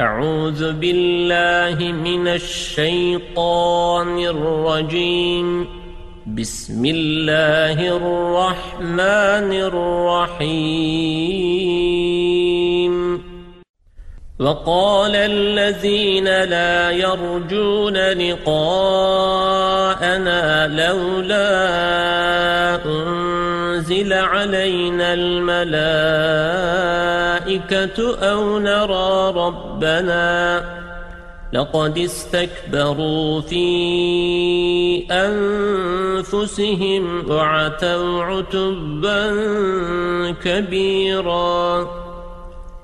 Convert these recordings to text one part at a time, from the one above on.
أعوذ بالله من الشيطان الرجيم. بسم الله الرحمن الرحيم. وقال الذين لا يرجون لقاءنا لولا أنزل علينا الملائكة أو نرى ربنا لقد استكبروا في أنفسهم وعتوا عتبا كبيرا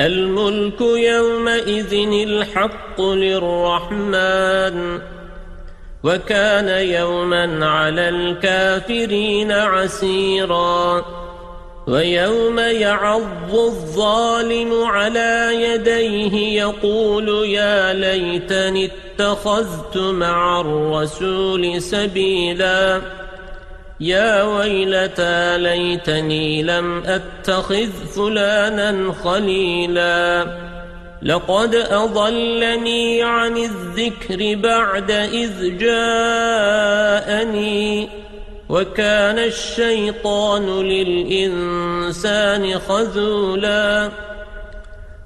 الملك يومئذ الحق للرحمن وكان يوما على الكافرين عسيرا ويوم يعض الظالم على يديه يقول يا ليتني اتخذت مع الرسول سبيلا يا ويلتى ليتني لم أتخذ فلانا خليلا. لقد أضلني عن الذكر بعد إذ جاءني. وكان الشيطان للإنسان خذولا.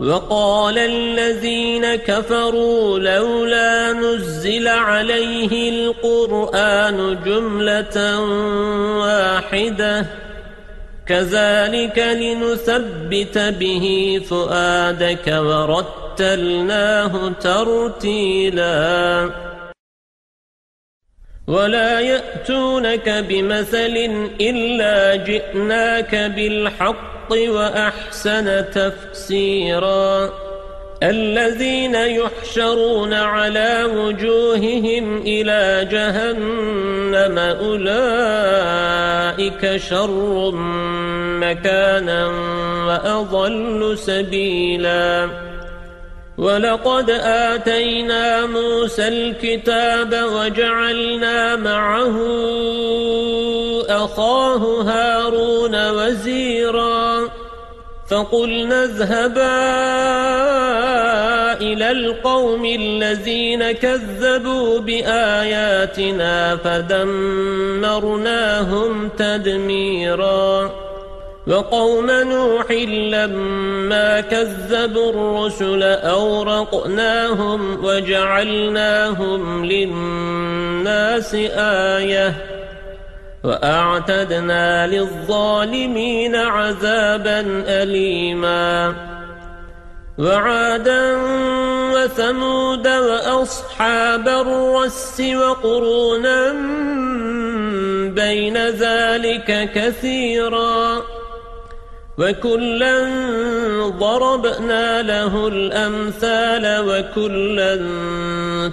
وقال الذين كفروا لولا نزل عليه القرآن جملة واحدة. كذلك لنثبت به فؤادك ورتلناه ترتيلاً. ولا يأتونك بمثل إلا جئناك بالحق وأحسن تفسيرا الذين يحشرون على وجوههم إلى جهنم أولئك شر مكانا وأضل سبيلاً ولقد آتينا موسى الكتاب وجعلنا معه أخاه هارون وزيرا فقلنا اذهبا إلى القوم الذين كذبوا بآياتنا فدمرناهم تدميراً وقوم نوح لما كذبوا الرسل أورقناهم وجعلناهم للناس آية وأعتدنا للظالمين عذابا أليما وعادا وثمود وأصحاب الرس وقرونا بين ذلك كثيراً وكلا ضربنا له الأمثال وكلا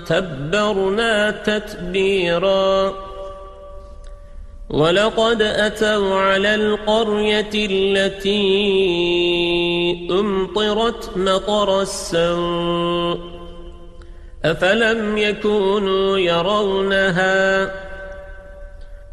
تبرنا تتبيرا ولقد أتوا على القرية التي أمطرت مطر السوء أفلم يكونوا يرونها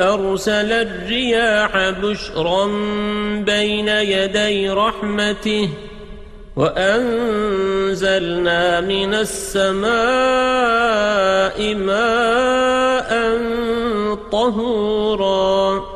أرسل الرياح بشرا بين يدي رحمته وأنزلنا من السماء ماء طهورا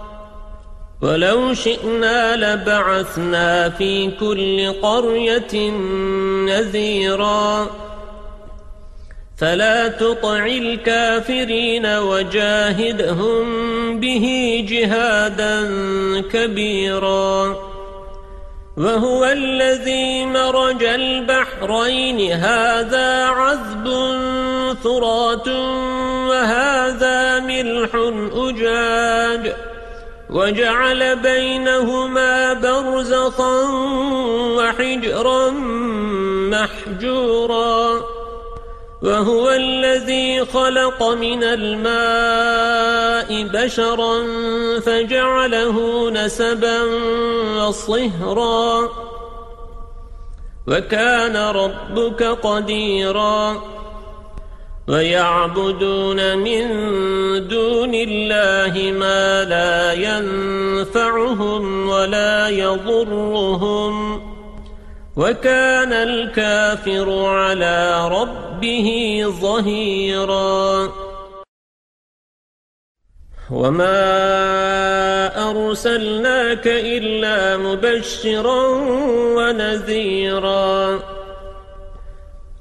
ولو شئنا لبعثنا في كل قرية نذيرا. فلا تطع الكافرين وجاهدهم به جهادا كبيرا. وهو الذي مرج البحرين. هذا عذب ثرات وهذا ملح أجاج. وجعل بينهما برزخا وحجرا محجورا. وهو الذي خلق من الماء بشرا فجعله نسبا وصهرا. وكان ربك قديرا. ويعبدون من دون الله ما لا ينفعهم ولا يضرهم. وكان الكافر على ربه ظهيرا. وما أرسلناك إلا مبشرا ونذيرا.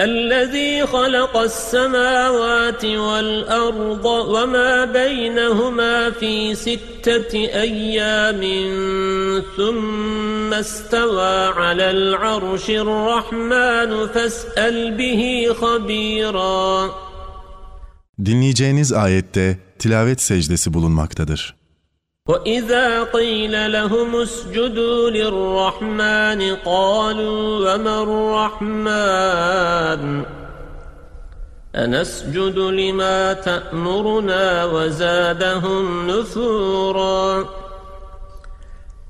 الذي خلق السماوات والأرض وما بينهما في ستة أيام ثم استوى على العرش الرحمن فاسأل به خبيرا Dinleyeceğiniz ayette tilavet secdesi bulunmaktadır. وإذا قيل لهم اسجدوا للرحمن قالوا وما الرحمن أنسجد لما تأمرنا وزادهم نفورا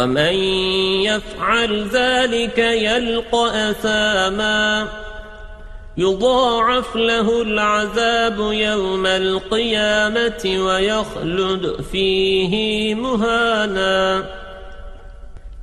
ومن يفعل ذلك يلقى أثاما يضاعف له العذاب يوم القيامة ويخلد فيه مهانا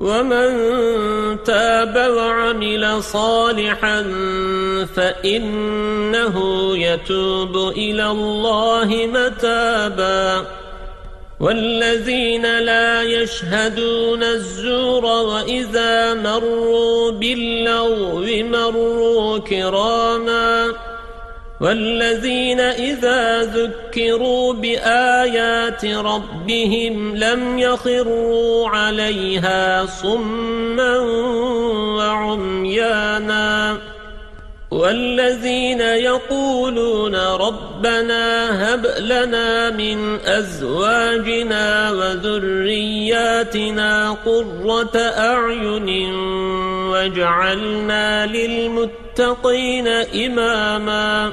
ومن تاب وعمل صالحا فإنه يتوب إلى الله متابا والذين لا يشهدون الزور وإذا مروا باللغو مروا كراما والذين إذا ذكروا بآيات ربهم لم يخروا عليها صما وعميانا والذين يقولون ربنا هب لنا من أزواجنا وذرياتنا قرة أعين واجعلنا للمتقين إماما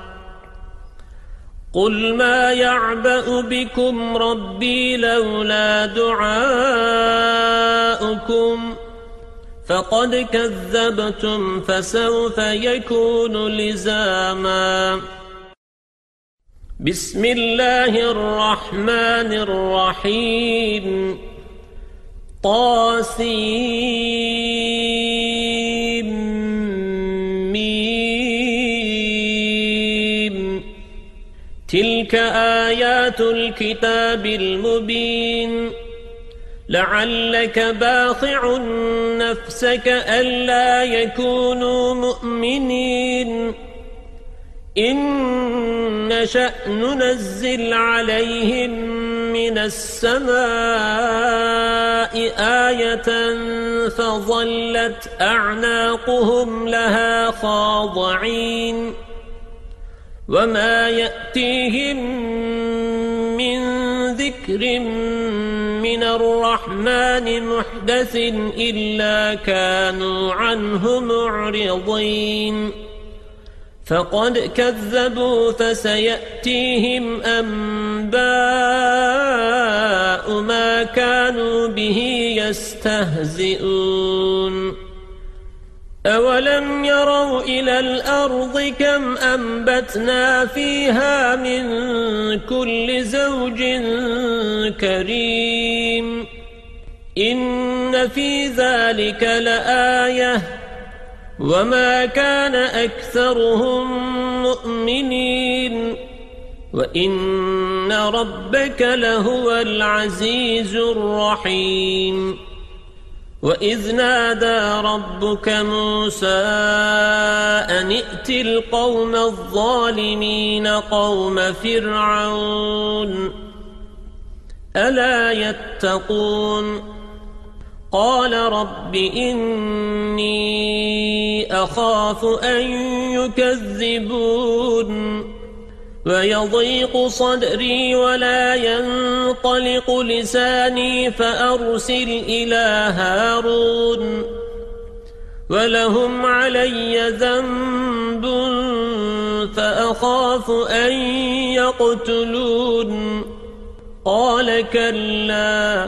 قل ما يعبأ بكم ربي لولا دعاؤكم فقد كذبتم فسوف يكون لزاما بسم الله الرحمن الرحيم طاسيم تلك آيات الكتاب المبين. لعلك باخع نفسك ألا يكونوا مؤمنين. إن نشأ ننزل عليهم من السماء آية فظلت أعناقهم لها خاضعين. وما يأتيهم من ذكر من الرحمن محدث إلا كانوا عنه معرضين فقد كذبوا فسيأتيهم أنباء ما كانوا به يستهزئون أولم يروا إلى الأرض كم أنبتنا فيها من كل زوج كريم إن في ذلك لآية وما كان أكثرهم مؤمنين وإن ربك لهو العزيز الرحيم وَإِذْ نَادَى رَبُّكَ مُوسَى أَنِ ائْتِ الْقَوْمَ الظَّالِمِينَ قَوْمَ فِرْعَوْنَ أَلَا يَتَّقُونَ قَالَ رَبِّ إِنِّي أَخَافُ أَن يُكَذِّبُونِ ويضيق صدري ولا ينطلق لساني فأرسل إلى هارون ولهم علي ذنب فأخاف أن يقتلون قال كلا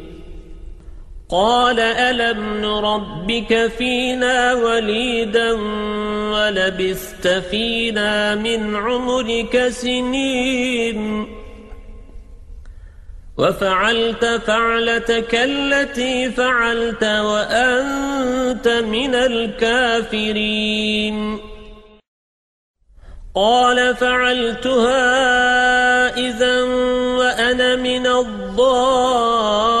قال ألم نربك فينا وليدا ولبثت فينا من عمرك سنين وفعلت فعلتك التي فعلت وأنت من الكافرين قال فعلتها إذا وأنا من الضالين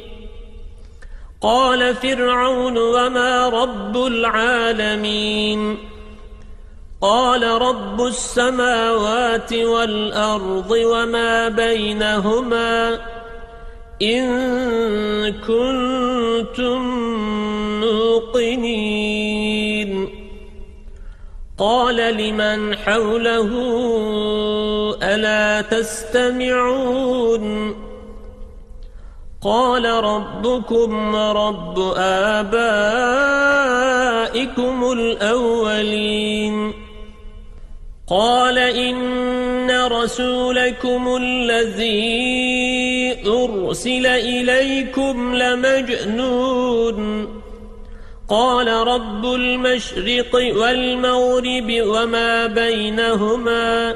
قال فرعون وما رب العالمين قال رب السماوات والأرض وما بينهما إن كنتم موقنين قال لمن حوله ألا تستمعون قال ربكم رب آبائكم الأولين. قال إن رسولكم الذي أرسل إليكم لمجنون. قال رب المشرق والمغرب وما بينهما.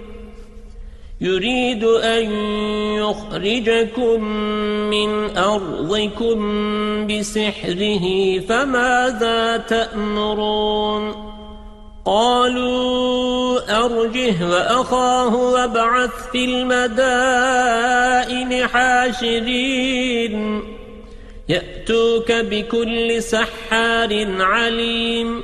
يريد أن يخرجكم من أرضكم بسحره فماذا تأمرون؟ قالوا أرجه وأخاه وابعث في المدائن حاشرين. يأتوك بكل سحار عليم.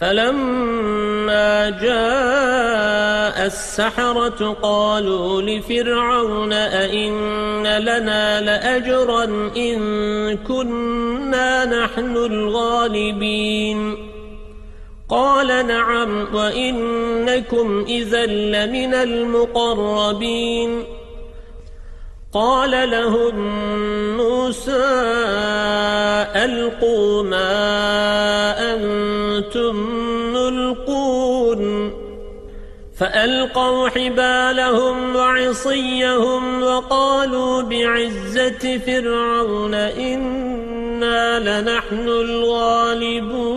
فلما جاء السحرة قالوا لفرعون أئن لنا لأجرا إن كنا نحن الغالبين قال نعم وإنكم إذا لمن المقربين قال لهم موسى ألقوا ما أنتم ملقون. فألقوا حبالهم وعصيهم وقالوا بعزة فرعون إنا لنحن الغالبون.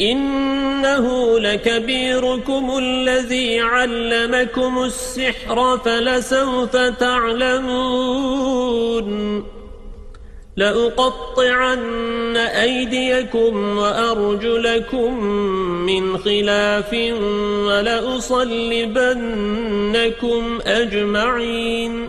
إنه لكبيركم الذي علمكم السحر فلسوف تعلمون لأقطعن أيديكم وأرجلكم من خلاف ولأصلبنكم أجمعين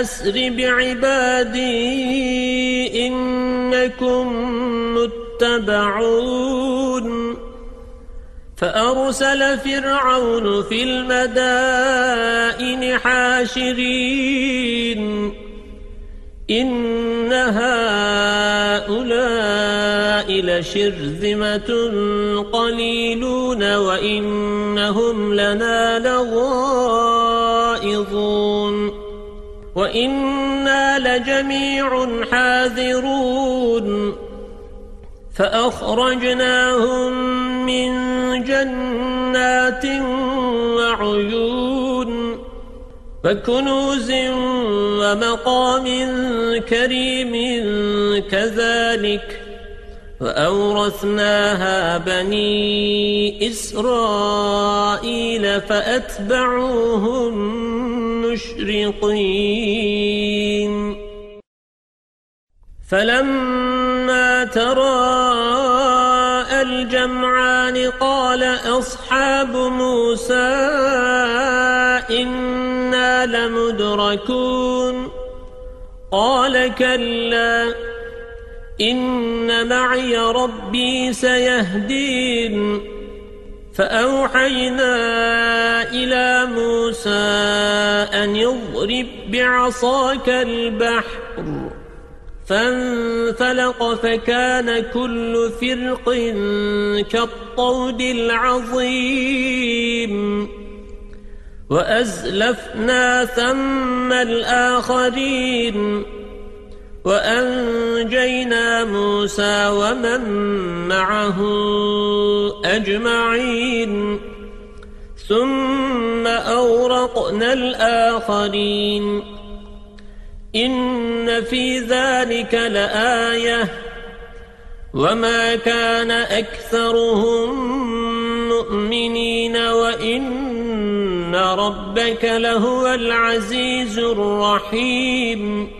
أن أسر بعبادي إنكم متبعون. فأرسل فرعون في المدائن حاشرين. إن هؤلاء لشرذمة قليلون وإنهم لنا لغائظون. وإنا لجميع حاذرون فأخرجناهم من جنات وعيون وكنوز ومقام كريم كذلك وأورثناها بني إسرائيل فأتبعوهم مشرقين فلما تراءى الجمعان قال أصحاب موسى إنا لمدركون. قال كلا إن معي ربي سيهدين. فأوحينا إلى موسى أن يضرب بعصاك البحر فانفلق فكان كل فرق كالطود العظيم وأزلفنا ثم الآخرين وأنجينا موسى ومن معه أجمعين. ثم أورقنا الآخرين. إن في ذلك لآية. وما كان أكثرهم مؤمنين. وإن ربك لهو العزيز الرحيم.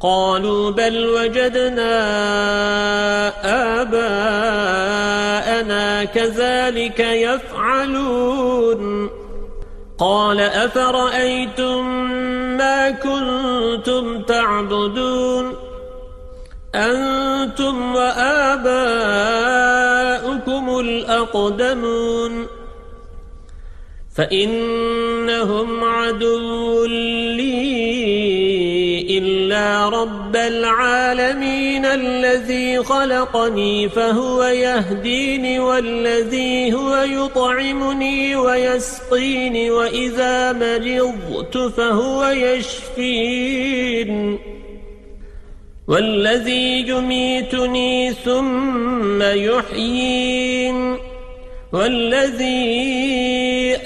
قالوا بل وجدنا آباءنا كذلك يفعلون. قال أفرأيتم ما كنتم تعبدون؟ أنتم وآباؤكم الأقدمون. فإنهم عدو لي إلا رب العالمين الذي خلقني فهو يهديني والذي هو يطعمني ويسقيني وإذا مرضت فهو يشفين. والذي يميتني ثم يحيين. والذي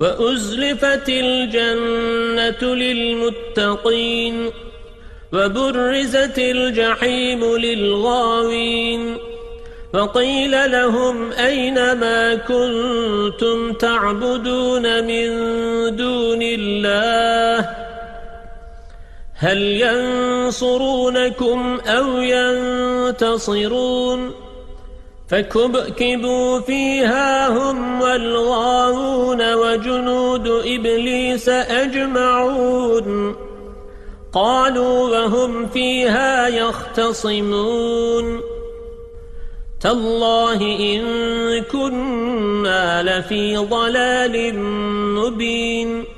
وأزلفت الجنة للمتقين وبرزت الجحيم للغاوين فقيل لهم أين ما كنتم تعبدون من دون الله هل ينصرونكم أو ينتصرون فكبكبوا فيها هم والغاوون وجنود إبليس أجمعون. قالوا وهم فيها يختصمون. تالله إن كنا لفي ضلال مبين.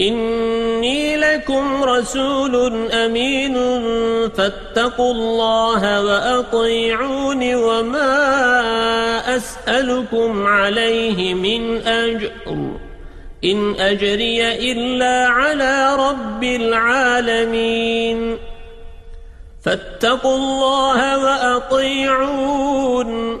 إني لكم رسول أمين فاتقوا الله وأطيعون وما أسألكم عليه من أجر. إن أجري إلا على رب العالمين. فاتقوا الله وأطيعون.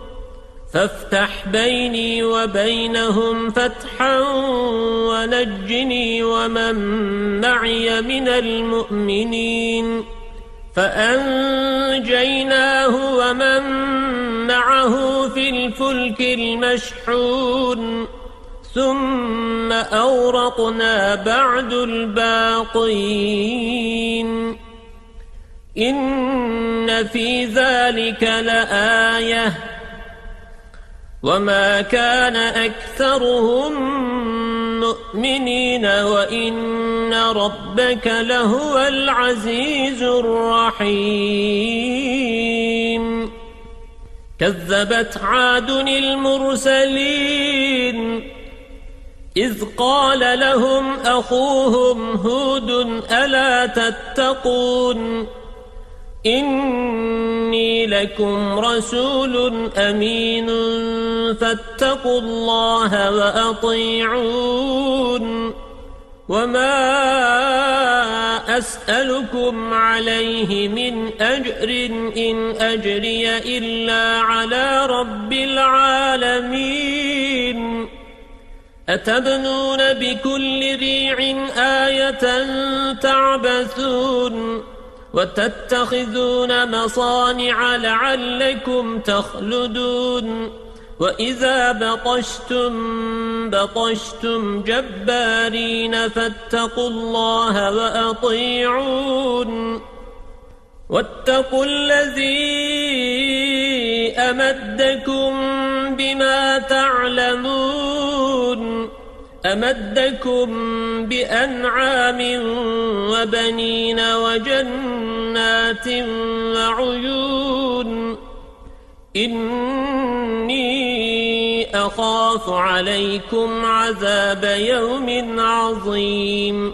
فافتح بيني وبينهم فتحا ونجني ومن معي من المؤمنين فأنجيناه ومن معه في الفلك المشحون ثم أورقنا بعد الباقين إن في ذلك لآية وما كان أكثرهم مؤمنين وإن ربك لهو العزيز الرحيم كذبت عاد المرسلين إذ قال لهم أخوهم هود ألا تتقون إني لكم رسول أمين فاتقوا الله وأطيعون وما أسألكم عليه من أجر إن أجري إلا على رب العالمين أتبنون بكل ريع آية تعبثون وتتخذون مصانع لعلكم تخلدون. وإذا بطشتم بطشتم جبارين فاتقوا الله وأطيعون. واتقوا الذي أمدكم بما تعلمون. أمدكم بأنعام وبنين وجنات وعيون إني أخاف عليكم عذاب يوم عظيم.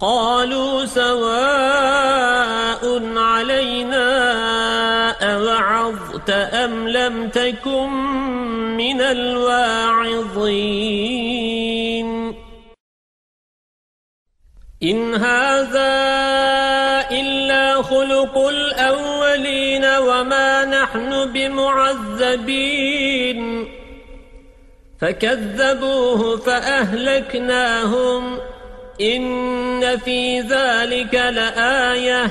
قالوا سواء علينا أم لم تكن من الواعظين إن هذا إلا خلق الأولين وما نحن بمعذبين فكذبوه فأهلكناهم إن في ذلك لآية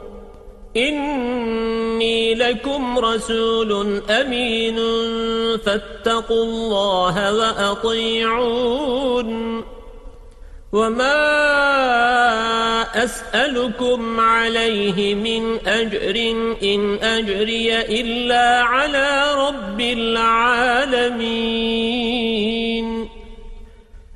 إني لكم رسول أمين فاتقوا الله وأطيعون. وما أسألكم عليه من أجر إن أجري إلا على رب العالمين.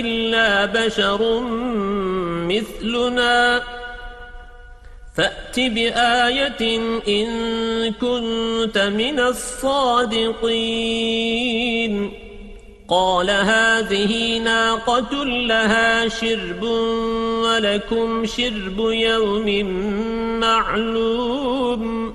إلا بشر مثلنا. فأت بآية إن كنت من الصادقين. قال هذه ناقة لها شرب ولكم شرب يوم معلوم.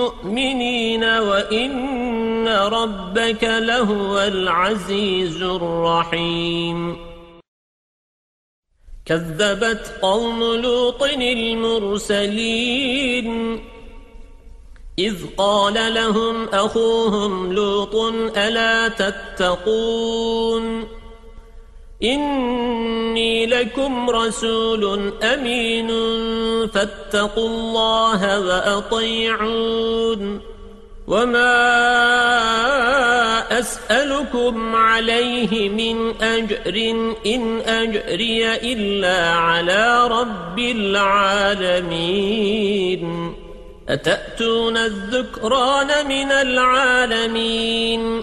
مؤمنين وإن ربك لهو العزيز الرحيم. كذبت قوم لوط المرسلين. إذ قال لهم أخوهم لوط ألا تتقون؟ إني لكم رسول أمين فاتقوا الله وأطيعون. وما أسألكم عليه من أجر إن أجري إلا على رب العالمين. أتأتون الذكران من العالمين؟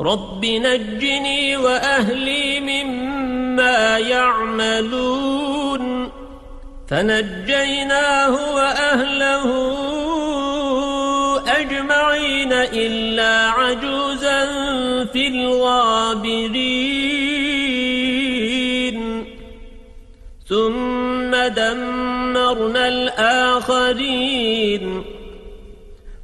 رب نجني وأهلي مما يعملون فنجيناه وأهله أجمعين إلا عجوزا في الغابرين ثم دمرنا الآخرين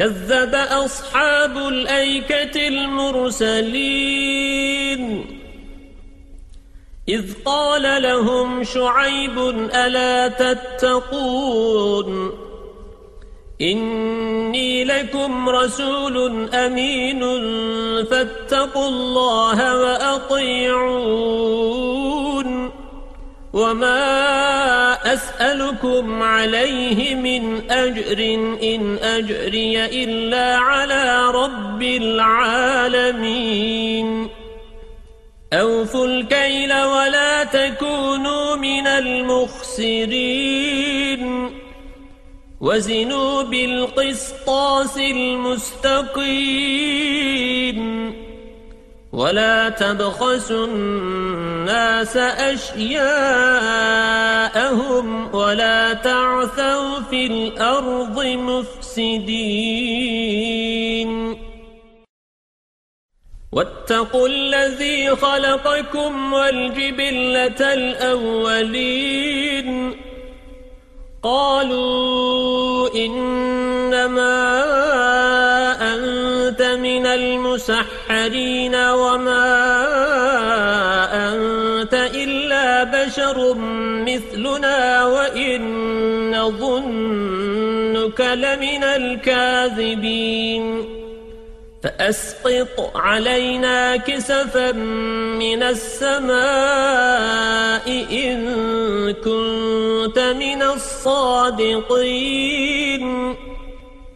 كذب أصحاب الأيكة المرسلين. إذ قال لهم شعيب ألا تتقون؟ إني لكم رسول أمين فاتقوا الله وأطيعون. وما أسألكم عليه من أجر إن أجري إلا على رب العالمين أوفوا الكيل ولا تكونوا من المخسرين وزنوا بالقسطاس المستقيم ولا تبخسوا الناس أشياءهم ولا تعثوا في الأرض مفسدين واتقوا الذي خلقكم والجبلة الأولين قالوا إنما المسحرين وما أنت إلا بشر مثلنا وإن ظنك لمن الكاذبين. فأسقط علينا كسفا من السماء إن كنت من الصادقين.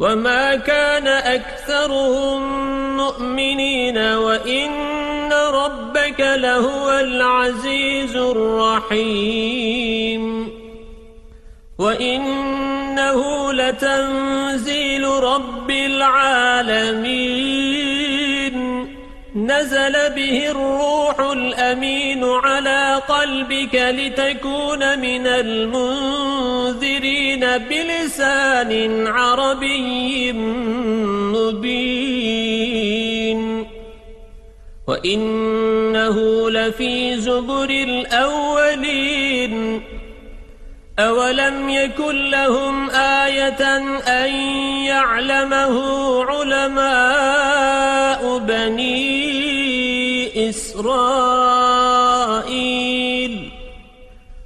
وما كان أكثرهم مؤمنين وإن ربك لهو العزيز الرحيم وإنه لتنزيل رب العالمين نزل به الروح الأمين على قلبك لتكون من المنذرين بلسان عربي مبين. وإنه لفي زبر الأولين. أولم يكن لهم آية أن يعلمه علماء بني إسرائيل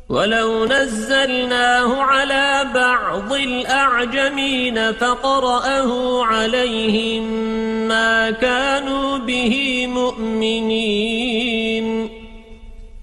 ولو نزلناه على بعض الأعجمين فقرأه عليهم ما كانوا به مؤمنين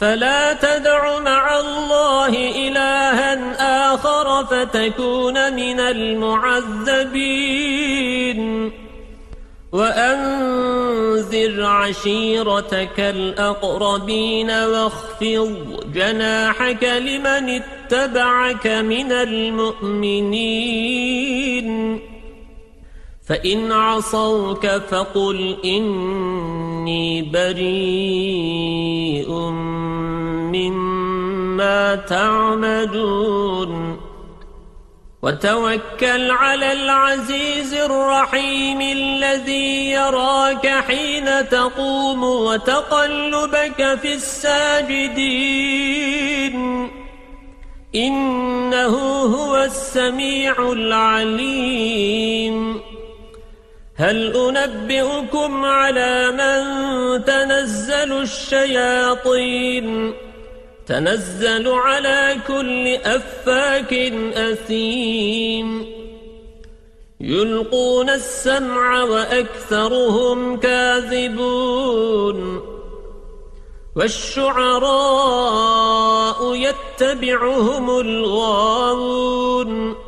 فلا تدع مع الله إلها آخر فتكون من المعذبين. وأنذر عشيرتك الأقربين واخفض جناحك لمن اتبعك من المؤمنين. فإن عصوك فقل إني بريء مما تعمدون وتوكل على العزيز الرحيم الذي يراك حين تقوم وتقلبك في الساجدين. إنه هو السميع العليم. هل أنبئكم على من تنزل الشياطين؟ تنزل على كل أفاك أثيم. يلقون السمع وأكثرهم كاذبون. والشعراء يتبعهم الغاوون.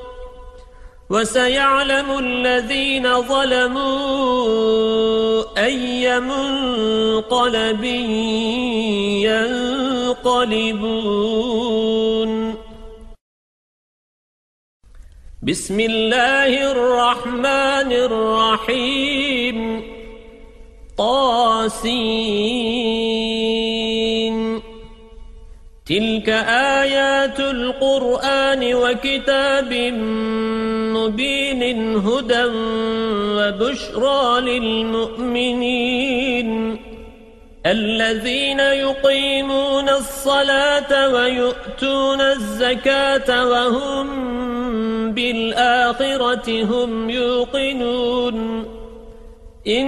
وسيعلم الذين ظلموا أي منقلب ينقلبون. بسم الله الرحمن الرحيم. طاسين. تلك آيات القرآن وكتاب مبين هدى وبشرى للمؤمنين الذين يقيمون الصلاة ويؤتون الزكاة وهم بالآخرة هم يوقنون إن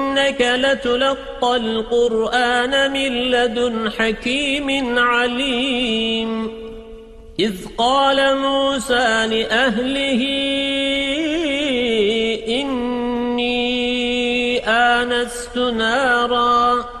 وإنك لتلقى القرآن من لدن حكيم عليم. إذ قال موسى لأهله إني آنست نارا.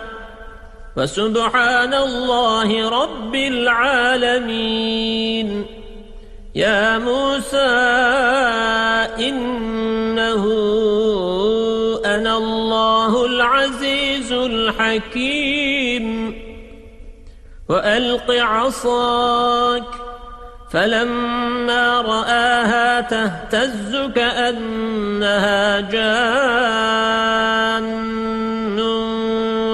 فسبحان الله رب العالمين. يا موسى إنه أنا الله العزيز الحكيم. وألق عصاك فلما رآها تهتز كأنها جان.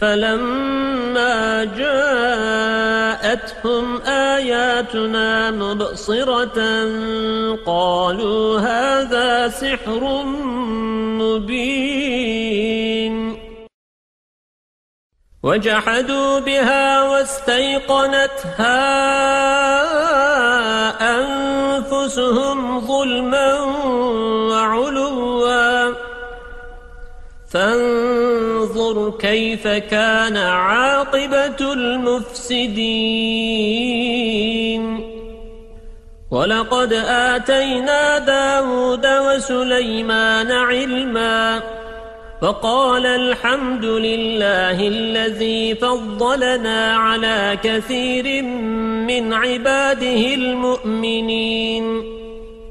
فلما جاءتهم آياتنا مبصرة قالوا هذا سحر مبين. وجحدوا بها واستيقنتها أنفسهم ظلما وعلوا. فانظر كيف كان عاقبة المفسدين. ولقد آتينا داود وسليمان علما فقال الحمد لله الذي فضلنا على كثير من عباده المؤمنين.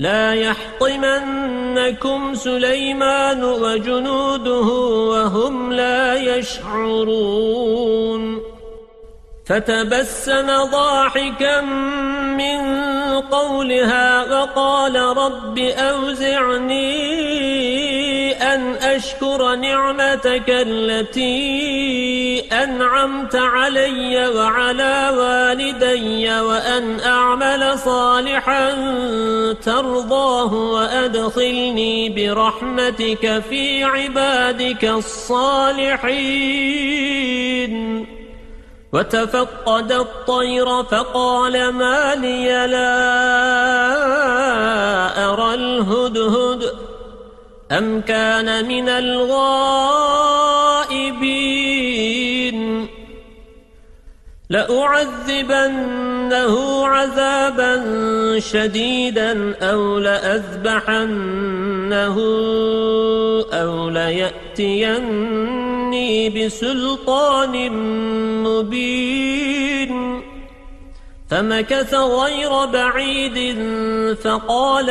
لا يحطمنكم سليمان وجنوده وهم لا يشعرون. فتبسم ضاحكا من قولها وقال رب أوزعني أن أشكر نعمتك التي أنعمت علي وعلى والدي وأن أعمل صالحا ترضاه وأدخلني برحمتك في عبادك الصالحين. وتفقد الطير فقال ما لي لا أرى الهدهد. أم كان من الغائبين؟ لأعذبنه عذابا شديدا أو لأذبحنه أو ليأتيني بسلطان مبين. فمكث غير بعيد فقال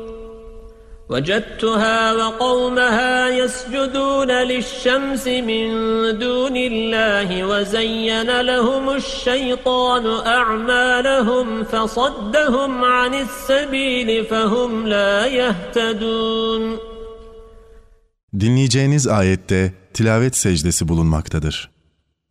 وجدتها وقومها يسجدون للشمس من دون الله وزين لهم الشيطان أعمالهم فصدهم عن السبيل فهم لا يهتدون Dinleyeceğiniz ayette tilavet secdesi bulunmaktadır.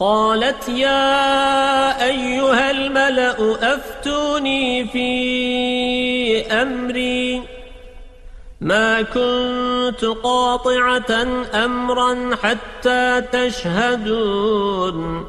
قالت يا أيها الملأ أفتوني في أمري ما كنت قاطعة أمرا حتى تشهدون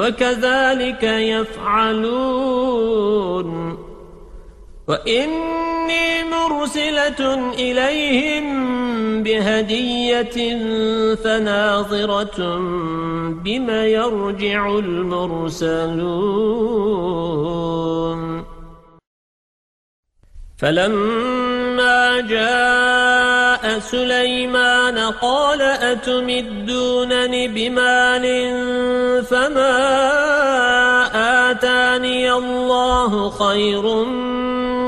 وكذلك يفعلون. وإني مرسلة إليهم بهدية فناظرة بما يرجع المرسلون. فلما جاء سليمان قال أتمدونني بمال فما آتاني الله خير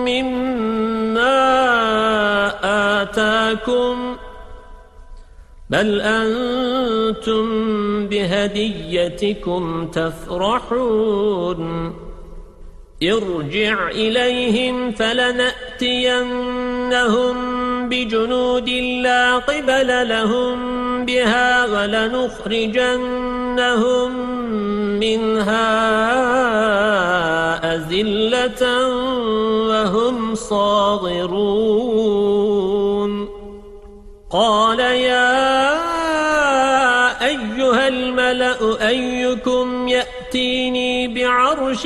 مما آتاكم بل أنتم بهديتكم تفرحون ارجع إليهم فلنأتينهم بجنود لا قبل لهم بها ولنخرجنهم منها أذلة وهم صاغرون. قال يا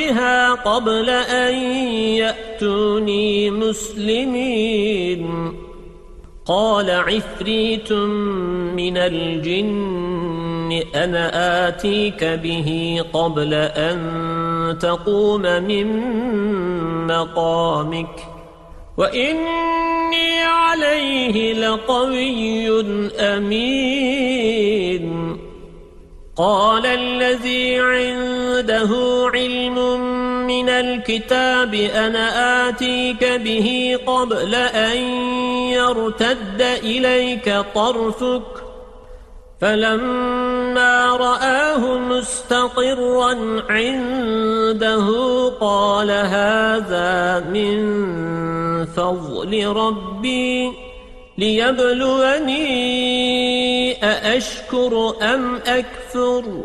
بعرشها قبل أن يأتوني مسلمين. قال عفريت من الجن أنا آتيك به قبل أن تقوم من مقامك. وإني عليه لقوي أمين. قال الذي عنده علم من الكتاب أنا آتيك به قبل أن يرتد إليك طرفك. فلما رآه مستقرا عنده قال هذا من فضل ربي ليبلوني أأشكر أم أكفر؟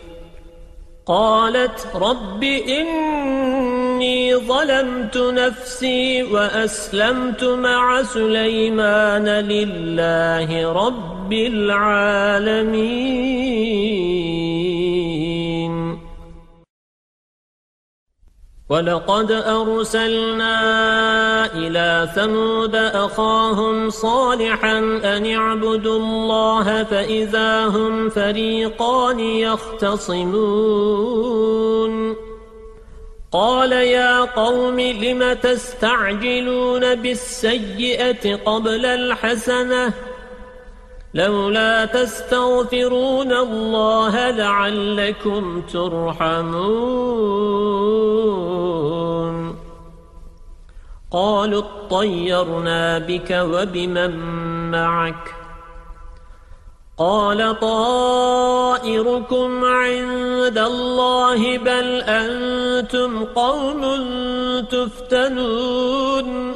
قالت رب إني ظلمت نفسي وأسلمت مع سليمان لله رب العالمين. ولقد أرسلنا إلى ثمود أخاهم صالحا أن اعبدوا الله فإذا هم فريقان يختصمون قال يا قوم لم تستعجلون بالسيئة قبل الحسنة لولا تستغفرون الله لعلكم ترحمون. قالوا اطيرنا بك وبمن معك. قال طائركم عند الله بل أنتم قوم تفتنون.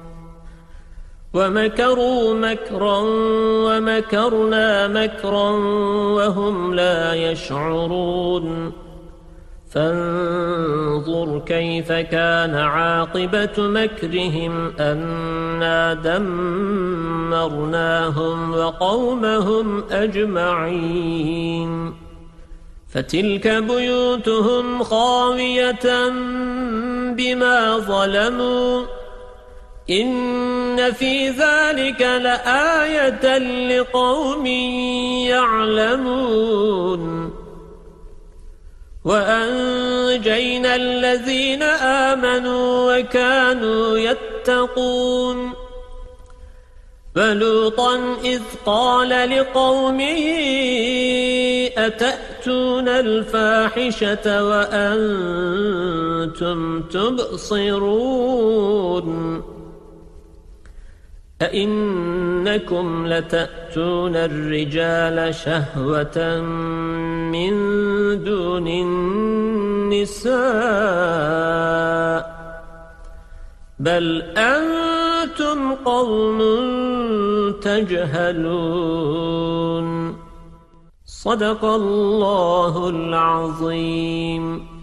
ومكروا مكرا ومكرنا مكرا وهم لا يشعرون. فانظر كيف كان عاقبة مكرهم أنا دمرناهم وقومهم أجمعين. فتلك بيوتهم خاوية بما ظلموا. إن في ذلك لآية لقوم يعلمون. وأنجينا الذين آمنوا وكانوا يتقون. فلوطا إذ قال لقومه أتأتون الفاحشة وأنتم تبصرون؟ أئنكم لتأتون الرجال شهوة من دون النساء بل أنتم قوم تجهلون صدق الله العظيم